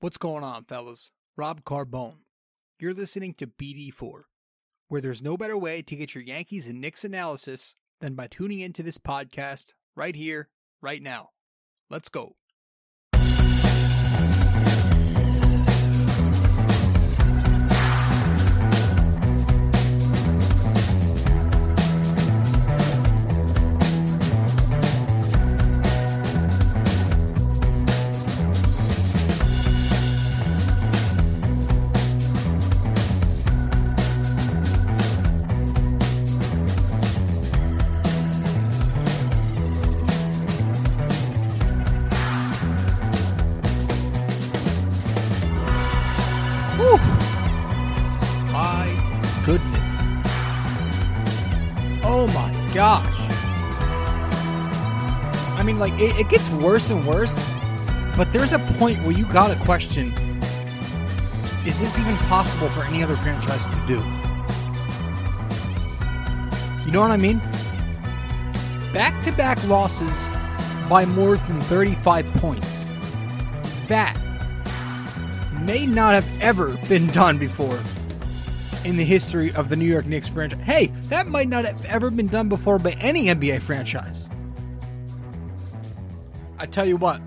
What's going on, fellas? Rob Carbone. You're listening to BD4, where there's no better way to get your Yankees and Knicks analysis than by tuning into this podcast right here, right now. Let's go. I mean, like, it, it gets worse and worse, but there's a point where you gotta question is this even possible for any other franchise to do? You know what I mean? Back to back losses by more than 35 points. That may not have ever been done before in the history of the New York Knicks franchise. Hey, that might not have ever been done before by any NBA franchise. I tell you what,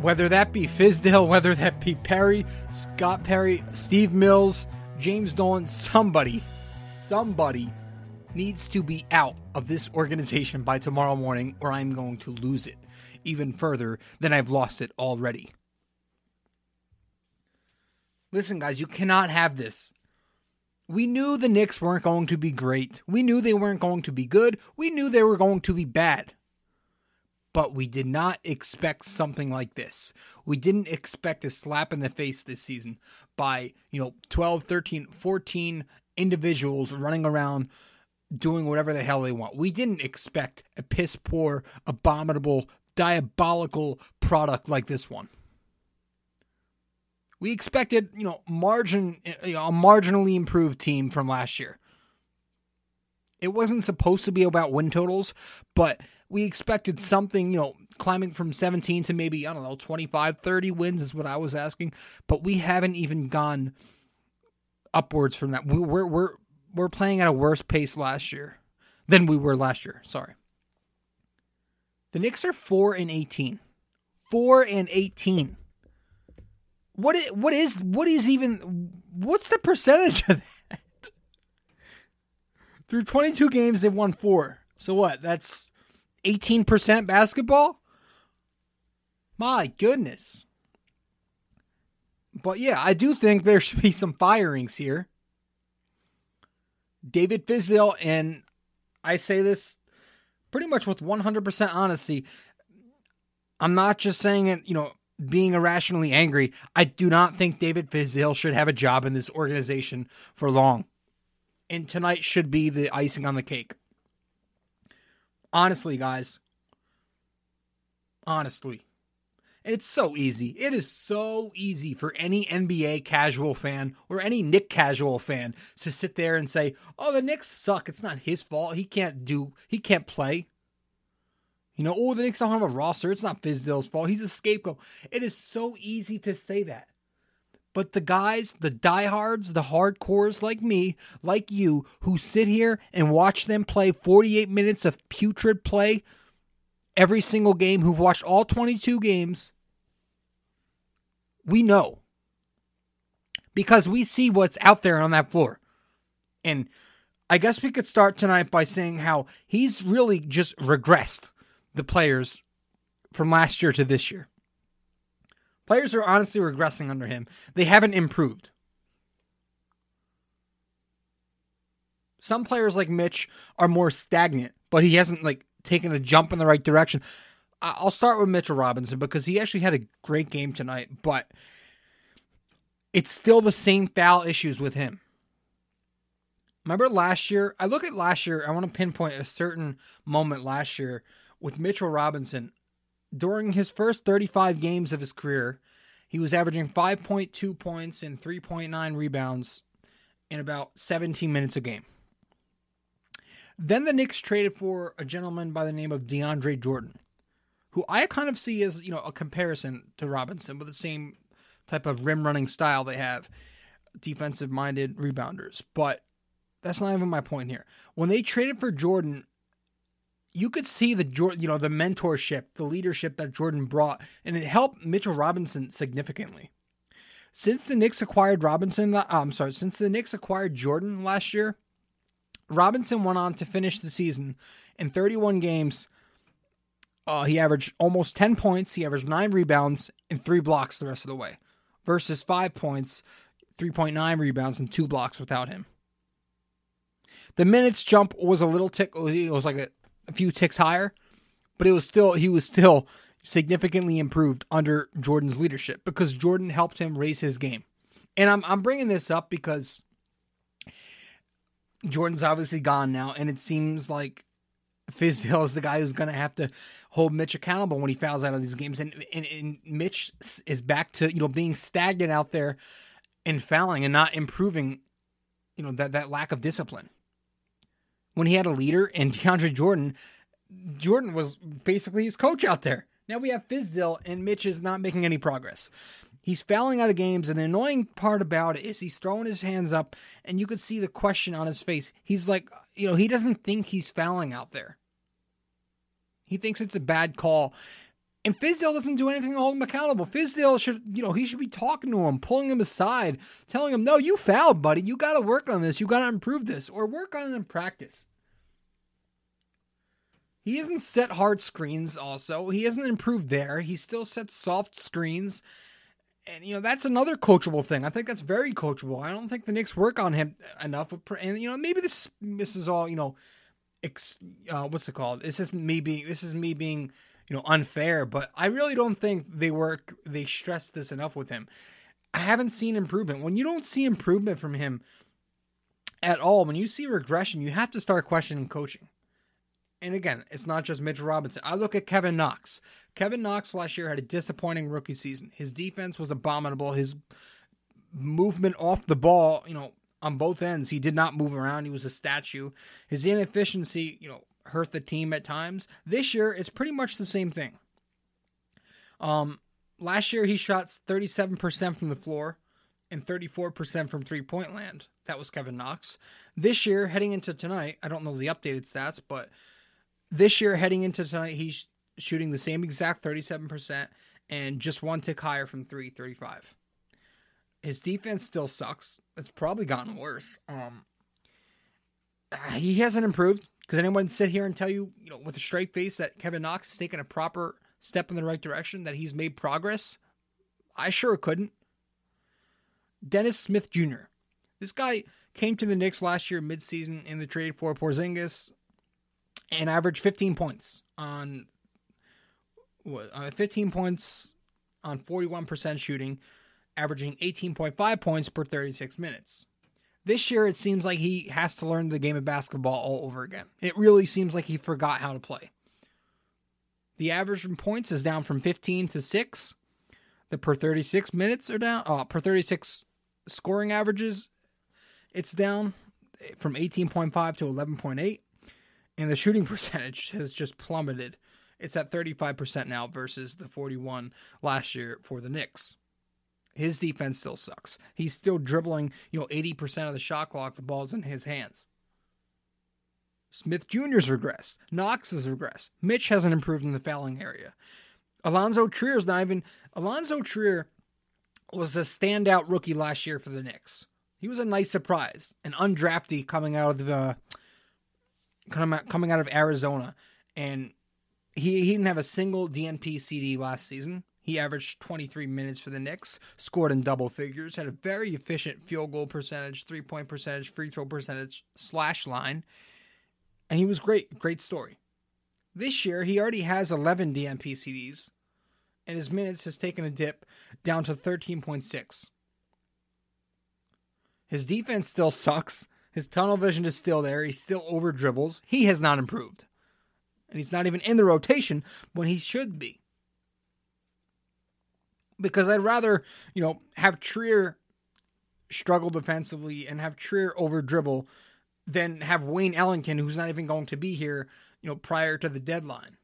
whether that be Fizdale, whether that be Perry, Scott Perry, Steve Mills, James Dolan, somebody, somebody needs to be out of this organization by tomorrow morning, or I'm going to lose it even further than I've lost it already. Listen, guys, you cannot have this. We knew the Knicks weren't going to be great. We knew they weren't going to be good. We knew they were going to be bad. But we did not expect something like this. We didn't expect a slap in the face this season by, you know, 12, 13, 14 individuals running around doing whatever the hell they want. We didn't expect a piss poor, abominable, diabolical product like this one. We expected, you know, margin, you know, a marginally improved team from last year. It wasn't supposed to be about win totals, but we expected something, you know, climbing from 17 to maybe, I don't know, 25, 30 wins is what I was asking, but we haven't even gone upwards from that. We, we're we're we're playing at a worse pace last year than we were last year. Sorry. The Knicks are 4 and 18. 4 and 18. What is, what is what is even what's the percentage of that? Through 22 games they've won 4. So what? That's 18% basketball? My goodness. But yeah, I do think there should be some firings here. David Fizdale, and I say this pretty much with 100% honesty. I'm not just saying it, you know, being irrationally angry. I do not think David Fizdale should have a job in this organization for long. And tonight should be the icing on the cake. Honestly, guys. Honestly. And it's so easy. It is so easy for any NBA casual fan or any Knick casual fan to sit there and say, "Oh, the Knicks suck. It's not his fault. He can't do. He can't play." You know, oh, the Knicks don't have a roster. It's not Fizdale's fault. He's a scapegoat. It is so easy to say that. But the guys, the diehards, the hardcores like me, like you, who sit here and watch them play 48 minutes of putrid play every single game, who've watched all 22 games, we know. Because we see what's out there on that floor. And I guess we could start tonight by saying how he's really just regressed the players from last year to this year. Players are honestly regressing under him. They haven't improved. Some players like Mitch are more stagnant, but he hasn't like taken a jump in the right direction. I'll start with Mitchell Robinson because he actually had a great game tonight, but it's still the same foul issues with him. Remember last year? I look at last year, I want to pinpoint a certain moment last year with Mitchell Robinson. During his first 35 games of his career, he was averaging 5.2 points and 3.9 rebounds in about 17 minutes a game. Then the Knicks traded for a gentleman by the name of DeAndre Jordan, who I kind of see as, you know, a comparison to Robinson with the same type of rim running style they have, defensive minded rebounders. But that's not even my point here. When they traded for Jordan, you could see the you know, the mentorship, the leadership that Jordan brought, and it helped Mitchell Robinson significantly. Since the Knicks acquired Robinson, uh, I'm sorry, since the Knicks acquired Jordan last year, Robinson went on to finish the season in 31 games. Uh, he averaged almost 10 points. He averaged nine rebounds and three blocks the rest of the way, versus five points, 3.9 rebounds, and two blocks without him. The minutes jump was a little tick. It was like a, a few ticks higher, but it was still he was still significantly improved under Jordan's leadership because Jordan helped him raise his game. And I'm I'm bringing this up because Jordan's obviously gone now, and it seems like Fizdale is the guy who's going to have to hold Mitch accountable when he fouls out of these games. And, and, and Mitch is back to you know being stagnant out there and fouling and not improving. You know that that lack of discipline. When he had a leader and DeAndre Jordan, Jordan was basically his coach out there. Now we have Fizdale, and Mitch is not making any progress. He's fouling out of games, and the annoying part about it is he's throwing his hands up, and you could see the question on his face. He's like, you know, he doesn't think he's fouling out there. He thinks it's a bad call. And Fizdale doesn't do anything to hold him accountable. Fizdale should, you know, he should be talking to him, pulling him aside, telling him, no, you fouled, buddy. You got to work on this. You got to improve this or work on it in practice. He hasn't set hard screens also. He hasn't improved there. He still sets soft screens. And, you know, that's another coachable thing. I think that's very coachable. I don't think the Knicks work on him enough. And, you know, maybe this, this is all, you know, ex, uh, what's it called? This isn't me being, this is me being, you know, unfair, but I really don't think they work, they stress this enough with him. I haven't seen improvement. When you don't see improvement from him at all, when you see regression, you have to start questioning coaching and again, it's not just Mitchell Robinson. I look at Kevin Knox. Kevin Knox last year had a disappointing rookie season. His defense was abominable. His movement off the ball, you know, on both ends, he did not move around. He was a statue. His inefficiency, you know, hurt the team at times. This year, it's pretty much the same thing. Um, last year he shot 37% from the floor and 34% from three point land. That was Kevin Knox. This year, heading into tonight, I don't know the updated stats, but this year, heading into tonight, he's shooting the same exact 37% and just one tick higher from 335. His defense still sucks. It's probably gotten worse. Um, he hasn't improved. Could anyone sit here and tell you, you know, with a straight face that Kevin Knox has taken a proper step in the right direction, that he's made progress? I sure couldn't. Dennis Smith Jr. This guy came to the Knicks last year midseason in the trade for Porzingis and averaged 15 points on uh, 15 points on 41% shooting, averaging 18.5 points per 36 minutes. This year, it seems like he has to learn the game of basketball all over again. It really seems like he forgot how to play. The average in points is down from 15 to 6. The per 36 minutes are down. Uh, per 36 scoring averages, it's down from 18.5 to 11.8 and the shooting percentage has just plummeted. It's at 35% now versus the 41 last year for the Knicks. His defense still sucks. He's still dribbling, you know, 80% of the shot clock, the ball's in his hands. Smith Jr.'s regressed. Knox has regressed. Mitch hasn't improved in the fouling area. Alonzo Trier's not even. Alonzo Trier was a standout rookie last year for the Knicks. He was a nice surprise, an undrafty coming out of the coming out of Arizona, and he, he didn't have a single DNP CD last season. He averaged 23 minutes for the Knicks, scored in double figures, had a very efficient field goal percentage, three point percentage, free throw percentage, slash line, and he was great. Great story. This year, he already has 11 DNP CDs, and his minutes has taken a dip down to 13.6. His defense still sucks. His tunnel vision is still there. He still over dribbles. He has not improved. And he's not even in the rotation when he should be. Because I'd rather, you know, have Trier struggle defensively and have Trier over dribble than have Wayne Ellington, who's not even going to be here, you know, prior to the deadline.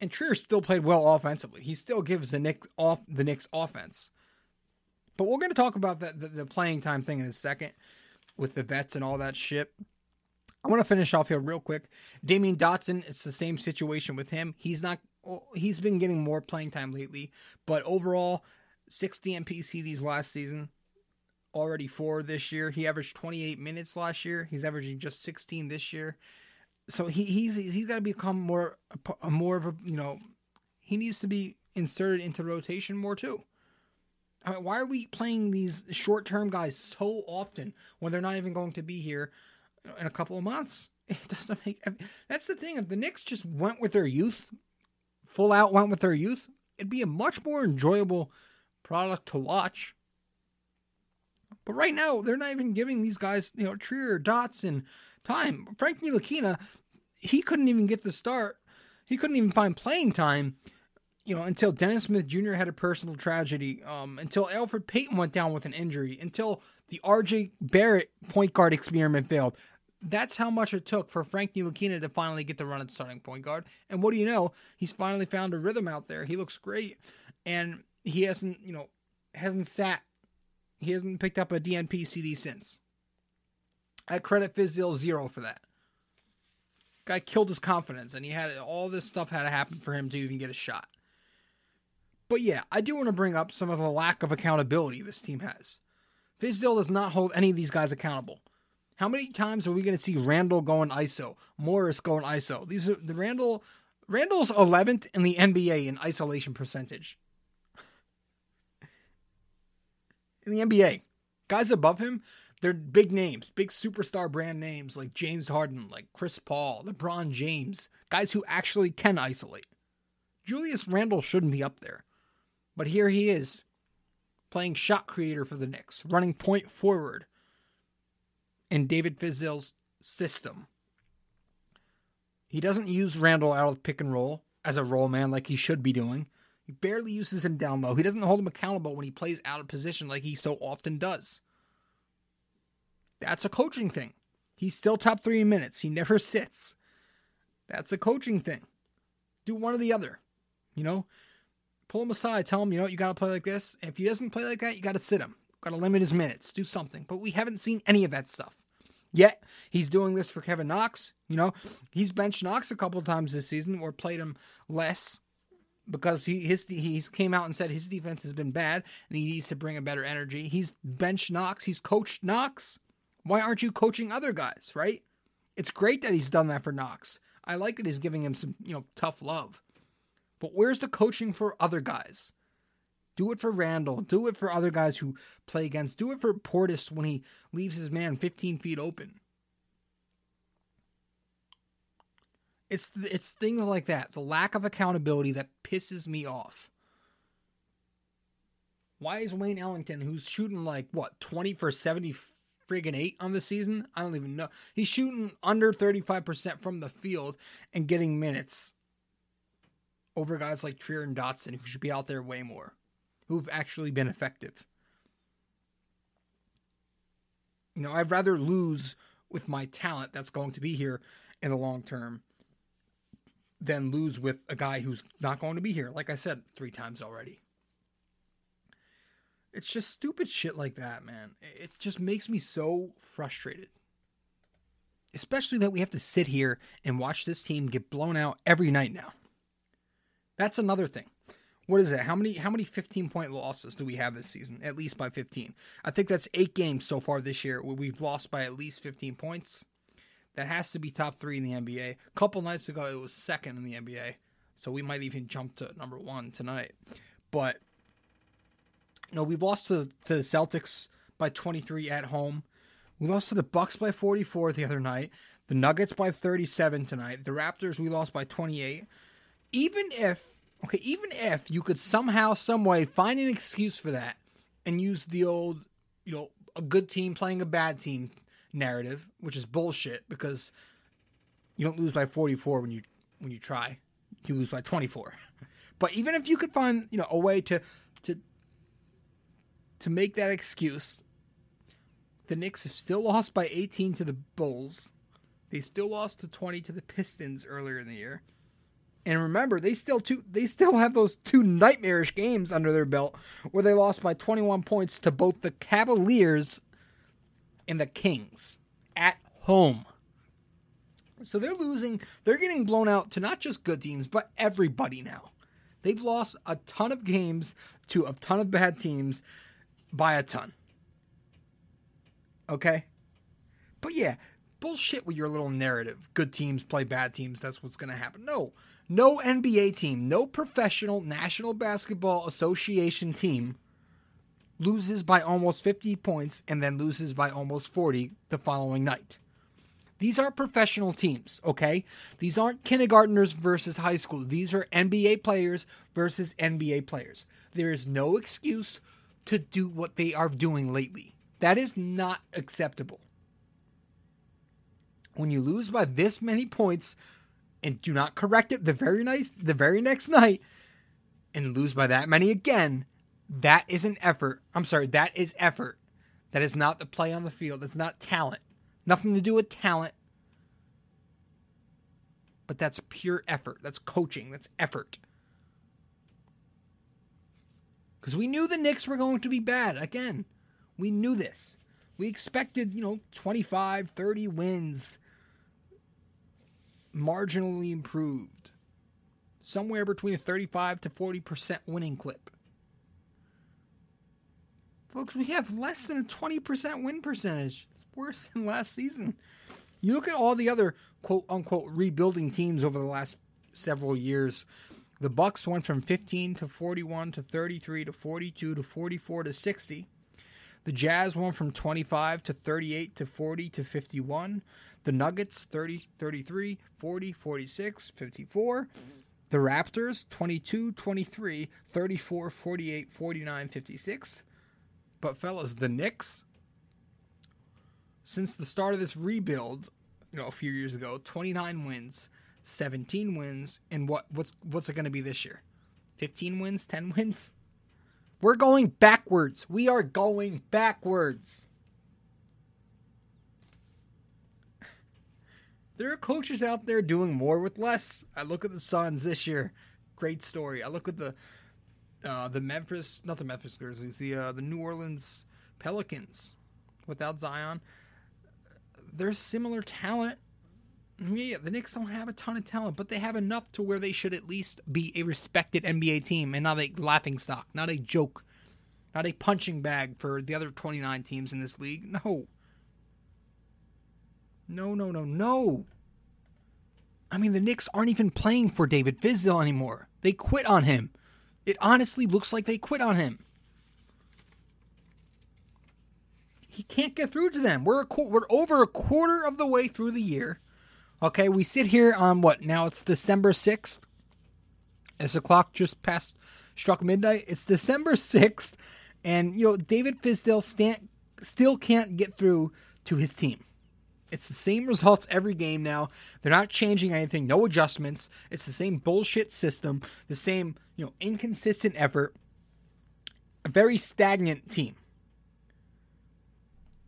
And Trier still played well offensively. He still gives the Knicks off the Knicks offense. But we're going to talk about the, the, the playing time thing in a second with the vets and all that shit. I want to finish off here real quick. Damyean Dotson, it's the same situation with him. He's not he's been getting more playing time lately, but overall 60 MPCDs last season, already four this year. He averaged 28 minutes last year. He's averaging just 16 this year. So he, he's he's got to become more more of a you know he needs to be inserted into rotation more too. I mean, why are we playing these short term guys so often when they're not even going to be here in a couple of months? It doesn't make. That's the thing. If the Knicks just went with their youth, full out went with their youth, it'd be a much more enjoyable product to watch. But right now, they're not even giving these guys, you know, Trier, Dotson time. Frank Ntilikina, he couldn't even get the start. He couldn't even find playing time, you know, until Dennis Smith Jr. had a personal tragedy, um, until Elfrid Payton went down with an injury, until the RJ Barrett point guard experiment failed. That's how much it took for Frank Ntilikina to finally get the run at starting point guard. And what do you know? He's finally found a rhythm out there. He looks great. And he hasn't, you know, hasn't sat he hasn't picked up a DNP CD since. I credit Fizdale zero for that. Guy killed his confidence, and he had all this stuff had to happen for him to even get a shot. But yeah, I do want to bring up some of the lack of accountability this team has. Fizdale does not hold any of these guys accountable. How many times are we going to see Randle going ISO, Morris going ISO? These are the Randle. Randle's 11th in the NBA in isolation percentage. in the NBA. Guys above him, they're big names, big superstar brand names like James Harden, like Chris Paul, LeBron James, guys who actually can isolate. Julius Randle shouldn't be up there. But here he is, playing shot creator for the Knicks, running point forward in David Fizdale's system. He doesn't use Randle out of pick and roll as a roll man like he should be doing. He barely uses him down low. He doesn't hold him accountable when he plays out of position like he so often does. That's a coaching thing. He's still top three in minutes. He never sits. That's a coaching thing. Do one or the other. You know, pull him aside. Tell him, you know, you got to play like this. If he doesn't play like that, you got to sit him. Got to limit his minutes. Do something. But we haven't seen any of that stuff. Yet he's doing this for Kevin Knox. You know, he's benched Knox a couple of times this season or played him less because he his he's came out and said his defense has been bad and he needs to bring a better energy. He's benched Knox. He's coached Knox. Why aren't you coaching other guys? Right? It's great that he's done that for Knox. I like that he's giving him some you know tough love. But where's the coaching for other guys? Do it for Randle. Do it for other guys who play against. Do it for Portis when he leaves his man 15 feet open. It's it's things like that, the lack of accountability that pisses me off. Why is Wayne Ellington, who's shooting like what twenty for seventy friggin' eight on the season? I don't even know. He's shooting under thirty five percent from the field and getting minutes over guys like Trier and Dotson, who should be out there way more, who've actually been effective. You know, I'd rather lose with my talent that's going to be here in the long term than lose with a guy who's not going to be here, like I said three times already. It's just stupid shit like that, man. It just makes me so frustrated. Especially that we have to sit here and watch this team get blown out every night now. That's another thing. What is it? How many how many 15 point losses do we have this season? At least by 15. I think that's 8 games so far this year we've lost by at least 15 points. That has to be top three in the NBA. A couple nights ago, it was second in the NBA. So we might even jump to number one tonight. But, no, we've lost to, to the Celtics by 23 at home. We lost to the Bucks by 44 the other night. The Nuggets by 37 tonight. The Raptors, we lost by 28. Even if, okay, even if you could somehow, some way find an excuse for that and use the old, you know, a good team playing a bad team narrative, which is bullshit because you don't lose by 44 when you when you try. You lose by 24. But even if you could find, you know, a way to to to make that excuse, the Knicks have still lost by 18 to the Bulls. They still lost to 20 to the Pistons earlier in the year. And remember, they still two they still have those two nightmarish games under their belt where they lost by 21 points to both the Cavaliers and the Kings at home. So they're losing, they're getting blown out to not just good teams, but everybody now. They've lost a ton of games to a ton of bad teams by a ton. Okay? But yeah, bullshit with your little narrative. Good teams play bad teams. That's what's going to happen. No. No NBA team, no professional National Basketball Association team loses by almost 50 points and then loses by almost 40 the following night. These are professional teams, okay? These aren't kindergartners versus high school. These are NBA players versus NBA players. There is no excuse to do what they are doing lately. That is not acceptable. When you lose by this many points and do not correct it the very nice the very next night and lose by that many again, that is an effort. I'm sorry, that is effort. That is not the play on the field. It's not talent. Nothing to do with talent. But that's pure effort. That's coaching. That's effort. Because we knew the Knicks were going to be bad. Again, we knew this. We expected, you know, 25, 30 wins marginally improved. Somewhere between a 35 to 40% winning clip. Folks, we have less than a 20% win percentage. It's worse than last season. You look at all the other quote unquote rebuilding teams over the last several years. The Bucks went from 15 to 41 to 33 to 42 to 44 to 60. The Jazz went from 25 to 38 to 40 to 51. The Nuggets 30, 33, 40, 46, 54. The Raptors 22, 23, 34, 48, 49, 56. But fellas, the Knicks since the start of this rebuild, you know, a few years ago, 29 wins, 17 wins, and what what's what's it going to be this year? 15 wins, 10 wins? We're going backwards. We are going backwards. There are coaches out there doing more with less. I look at the Suns this year. Great story. I look at the uh, the Memphis, not the Memphis Grizzlies, the uh, the New Orleans Pelicans without Zion. There's similar talent. Yeah, the Knicks don't have a ton of talent, but they have enough to where they should at least be a respected NBA team and not a laughing stock, not a joke, not a punching bag for the other 29 teams in this league. No. No, no, no, no. I mean, the Knicks aren't even playing for David Fizdale anymore. They quit on him. It honestly looks like they quit on him. He can't get through to them. We're a, we're over a quarter of the way through the year. Okay, we sit here on what now? It's December sixth. As the clock just past struck midnight, it's December sixth, and you know David Fizdale stand, still can't get through to his team. It's the same results every game now. They're not changing anything, no adjustments. It's the same bullshit system, the same, you know, inconsistent effort. A very stagnant team.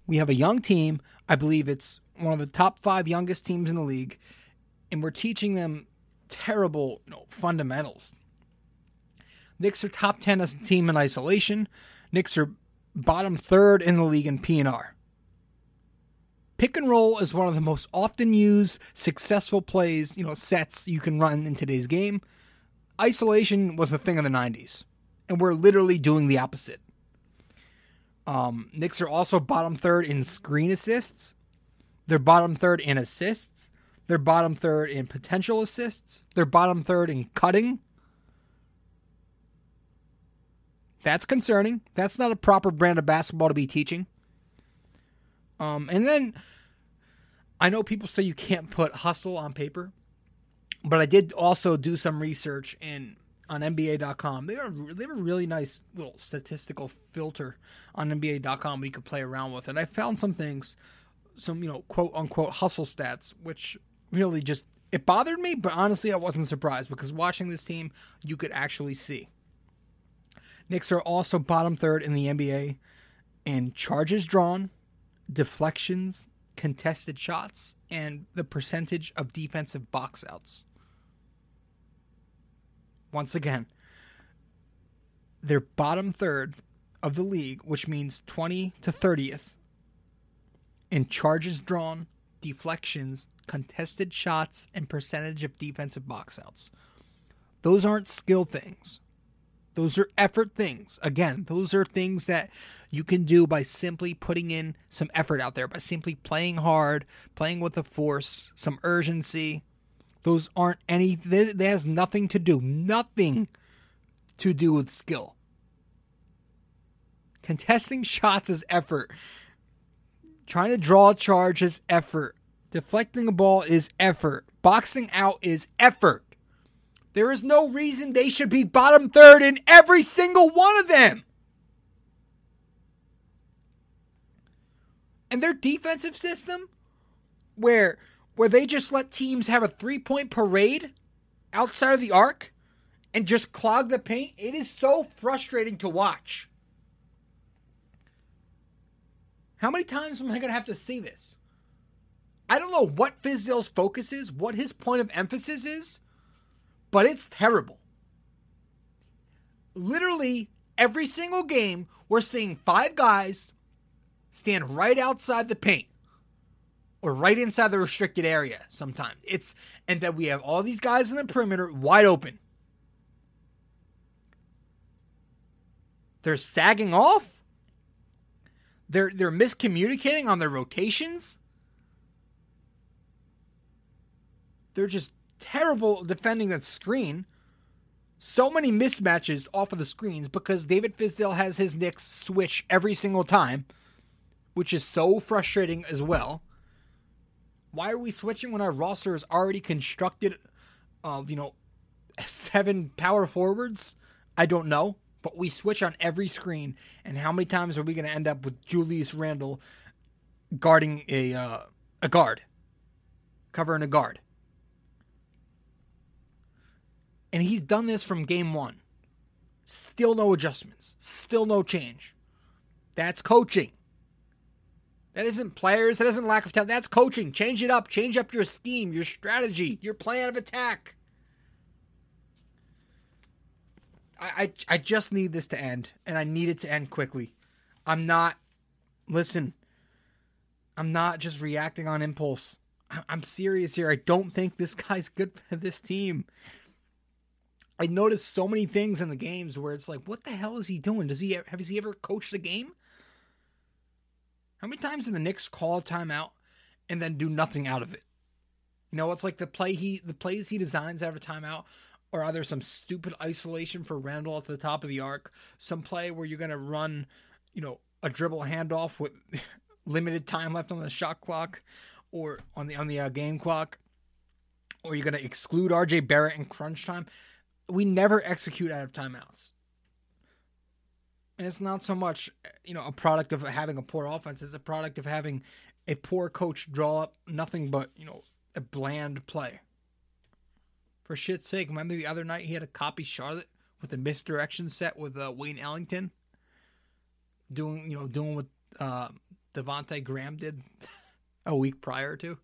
We have a young team. I believe it's one of the top five youngest teams in the league, and we're teaching them terrible you know, fundamentals. Knicks are top 10 as a team in isolation. Knicks are bottom third in the league in PNR. Pick and roll is one of the most often used successful plays, you know, sets you can run in today's game. Isolation was a thing of the 90s, and we're literally doing the opposite. Um, Knicks are also bottom third in screen assists. They're bottom third in assists. They're bottom third in potential assists. They're bottom third in cutting. That's concerning. That's not a proper brand of basketball to be teaching. Um, and then I know people say you can't put hustle on paper, but I did also do some research in on NBA.com. They are they have a really nice little statistical filter on NBA.com we could play around with, and I found some things, some you know quote unquote hustle stats, which really just it bothered me, but honestly I wasn't surprised because watching this team you could actually see. Knicks are also bottom third in the NBA in charges drawn, deflections, contested shots, and the percentage of defensive box outs. Once again, they're bottom third of the league, which means 20 to 30th in charges drawn, deflections, contested shots, and percentage of defensive box outs. Those aren't skill things. Those are effort things. Again, those are things that you can do by simply putting in some effort out there, by simply playing hard, playing with a force, some urgency. Those aren't any, that has nothing to do, nothing to do with skill. Contesting shots is effort. Trying to draw a charge is effort. Deflecting a ball is effort. Boxing out is effort. There is no reason they should be bottom third in every single one of them. And their defensive system, where where they just let teams have a three point parade outside of the arc and just clog the paint, it is so frustrating to watch. How many times am I going to have to see this? I don't know what Fizdale's focus is, what his point of emphasis is, but it's terrible. Literally, every single game, we're seeing five guys stand right outside the paint or right inside the restricted area sometimes. It's and that we have all these guys in the perimeter wide open. They're sagging off. They're they're miscommunicating on their rotations. They're just terrible defending that screen. So many mismatches off of the screens because David Fizdale has his Knicks switch every single time, which is so frustrating as well. Why are we switching when our roster is already constructed of, you know, seven power forwards? I don't know, but we switch on every screen. And how many times are we going to end up with Julius Randle guarding a uh, a guard, covering a guard? And he's done this from game one. Still no adjustments. Still no change. That's coaching. That isn't players. That isn't lack of talent. That's coaching. Change it up. Change up your scheme, your strategy, your plan of attack. I, I, I just need this to end, and I need it to end quickly. I'm not. Listen. I'm not just reacting on impulse. I'm serious here. I don't think this guy's good for this team. I noticed so many things in the games where it's like, what the hell is he doing? Does he have has he ever coached a game? How many times did the Knicks call a timeout and then do nothing out of it? You know, it's like the play he the plays he designs out of a timeout or either some stupid isolation for Randle at the top of the arc, some play where you're gonna run, you know, a dribble handoff with limited time left on the shot clock or on the on the uh, game clock, or you're gonna exclude RJ Barrett in crunch time we never execute out of timeouts. And it's not so much, you know, a product of having a poor offense. It's a product of having a poor coach draw up nothing but, you know, a bland play. For shit's sake, remember the other night he had a copy Charlotte with a misdirection set with uh, Wayne Ellington doing, you know, doing what uh, Devonte Graham did a week prior to.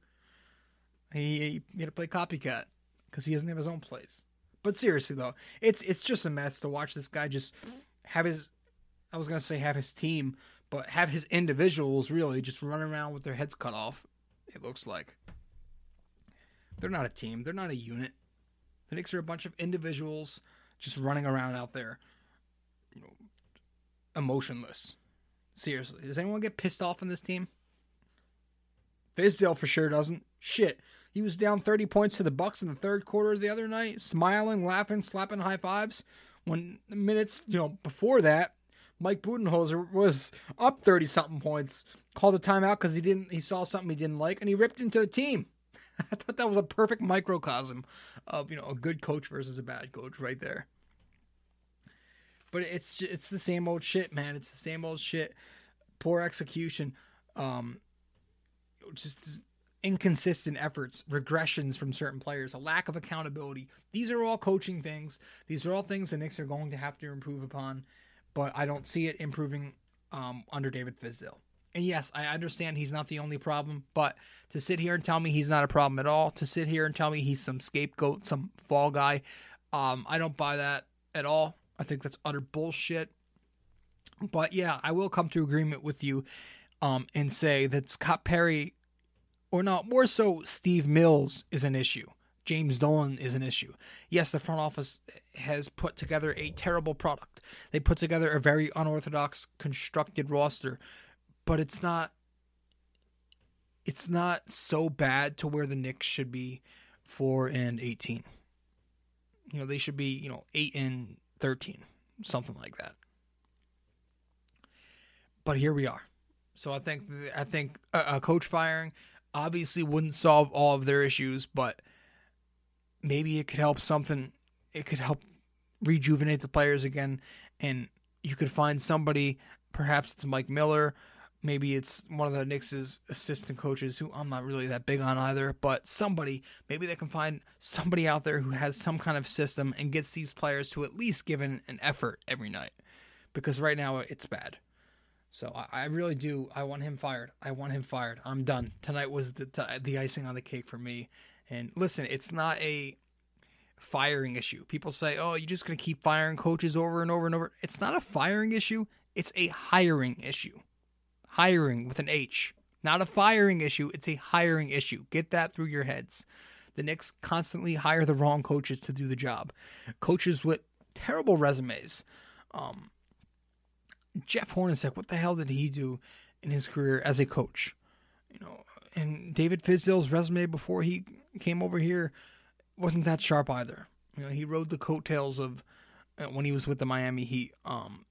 He, he had to play copycat because he doesn't have his own plays. But seriously though, it's it's just a mess to watch this guy just have his I was gonna say have his team, but have his individuals really just running around with their heads cut off. It looks like they're not a team. They're not a unit. The Knicks are a bunch of individuals just running around out there, you know, emotionless. Seriously, does anyone get pissed off in this team? Fizdale for sure doesn't. Shit, he was down 30 points to the Bucks in the third quarter the other night, smiling, laughing, slapping high fives. When minutes, you know, before that, Mike Budenholzer was up 30 something points, called a timeout because he didn't he saw something he didn't like and he ripped into the team. I thought that was a perfect microcosm of, you know, a good coach versus a bad coach right there. But it's it's the same old shit, man. It's the same old shit. Poor execution. Um just inconsistent efforts, regressions from certain players, a lack of accountability. These are all coaching things. These are all things the Knicks are going to have to improve upon, but I don't see it improving um, under David Fizdale. And yes, I understand he's not the only problem, but to sit here and tell me he's not a problem at all, to sit here and tell me he's some scapegoat, some fall guy, Um, I don't buy that at all. I think that's utter bullshit. But yeah, I will come to agreement with you um, and say that Scott Perry, or not more so, Steve Mills is an issue. James Dolan is an issue. Yes, the front office has put together a terrible product. They put together a very unorthodox constructed roster, but it's not it's not so bad to where the Knicks should be 4 and 18. You know, they should be, you know, 8 and 13, something like that. But here we are. So I think I think a, a coach firing obviously wouldn't solve all of their issues, but maybe it could help something. It could help rejuvenate the players again, and you could find somebody. Perhaps it's Mike Miller. Maybe it's one of the Knicks' assistant coaches, who I'm not really that big on either. But somebody, maybe they can find somebody out there who has some kind of system and gets these players to at least give an, effort every night. Because right now it's bad. So I, I, really do. I want him fired. I want him fired. I'm done. Tonight was the the icing on the cake for me. And listen, it's not a firing issue. People say, "Oh, you're just going to keep firing coaches over and over and over." It's not a firing issue. It's a hiring issue. Hiring with an H. Not a firing issue. It's a hiring issue. Get that through your heads. The Knicks constantly hire the wrong coaches to do the job. Coaches with terrible resumes. Um, Jeff Hornacek, what the hell did he do in his career as a coach? You know, and David Fizdale's resume before he came over here wasn't that sharp either. You know, he rode the coattails of uh, when he was with the Miami Heat. Um,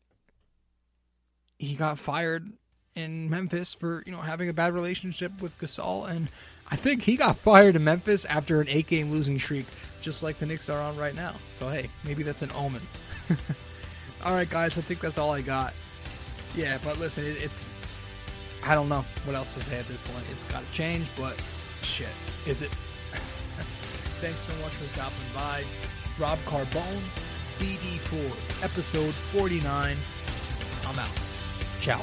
he got fired in Memphis for you know having a bad relationship with Gasol, and I think he got fired in Memphis after an eight-game losing streak, just like the Knicks are on right now. So hey, maybe that's an omen. all right, guys, I think that's all I got. Yeah, but listen, it, it's I don't know what else to say at this point. It's got to change, but shit, is it? Thanks so much for stopping by. Rob Carbone, BD4, episode 49. I'm out. Ciao.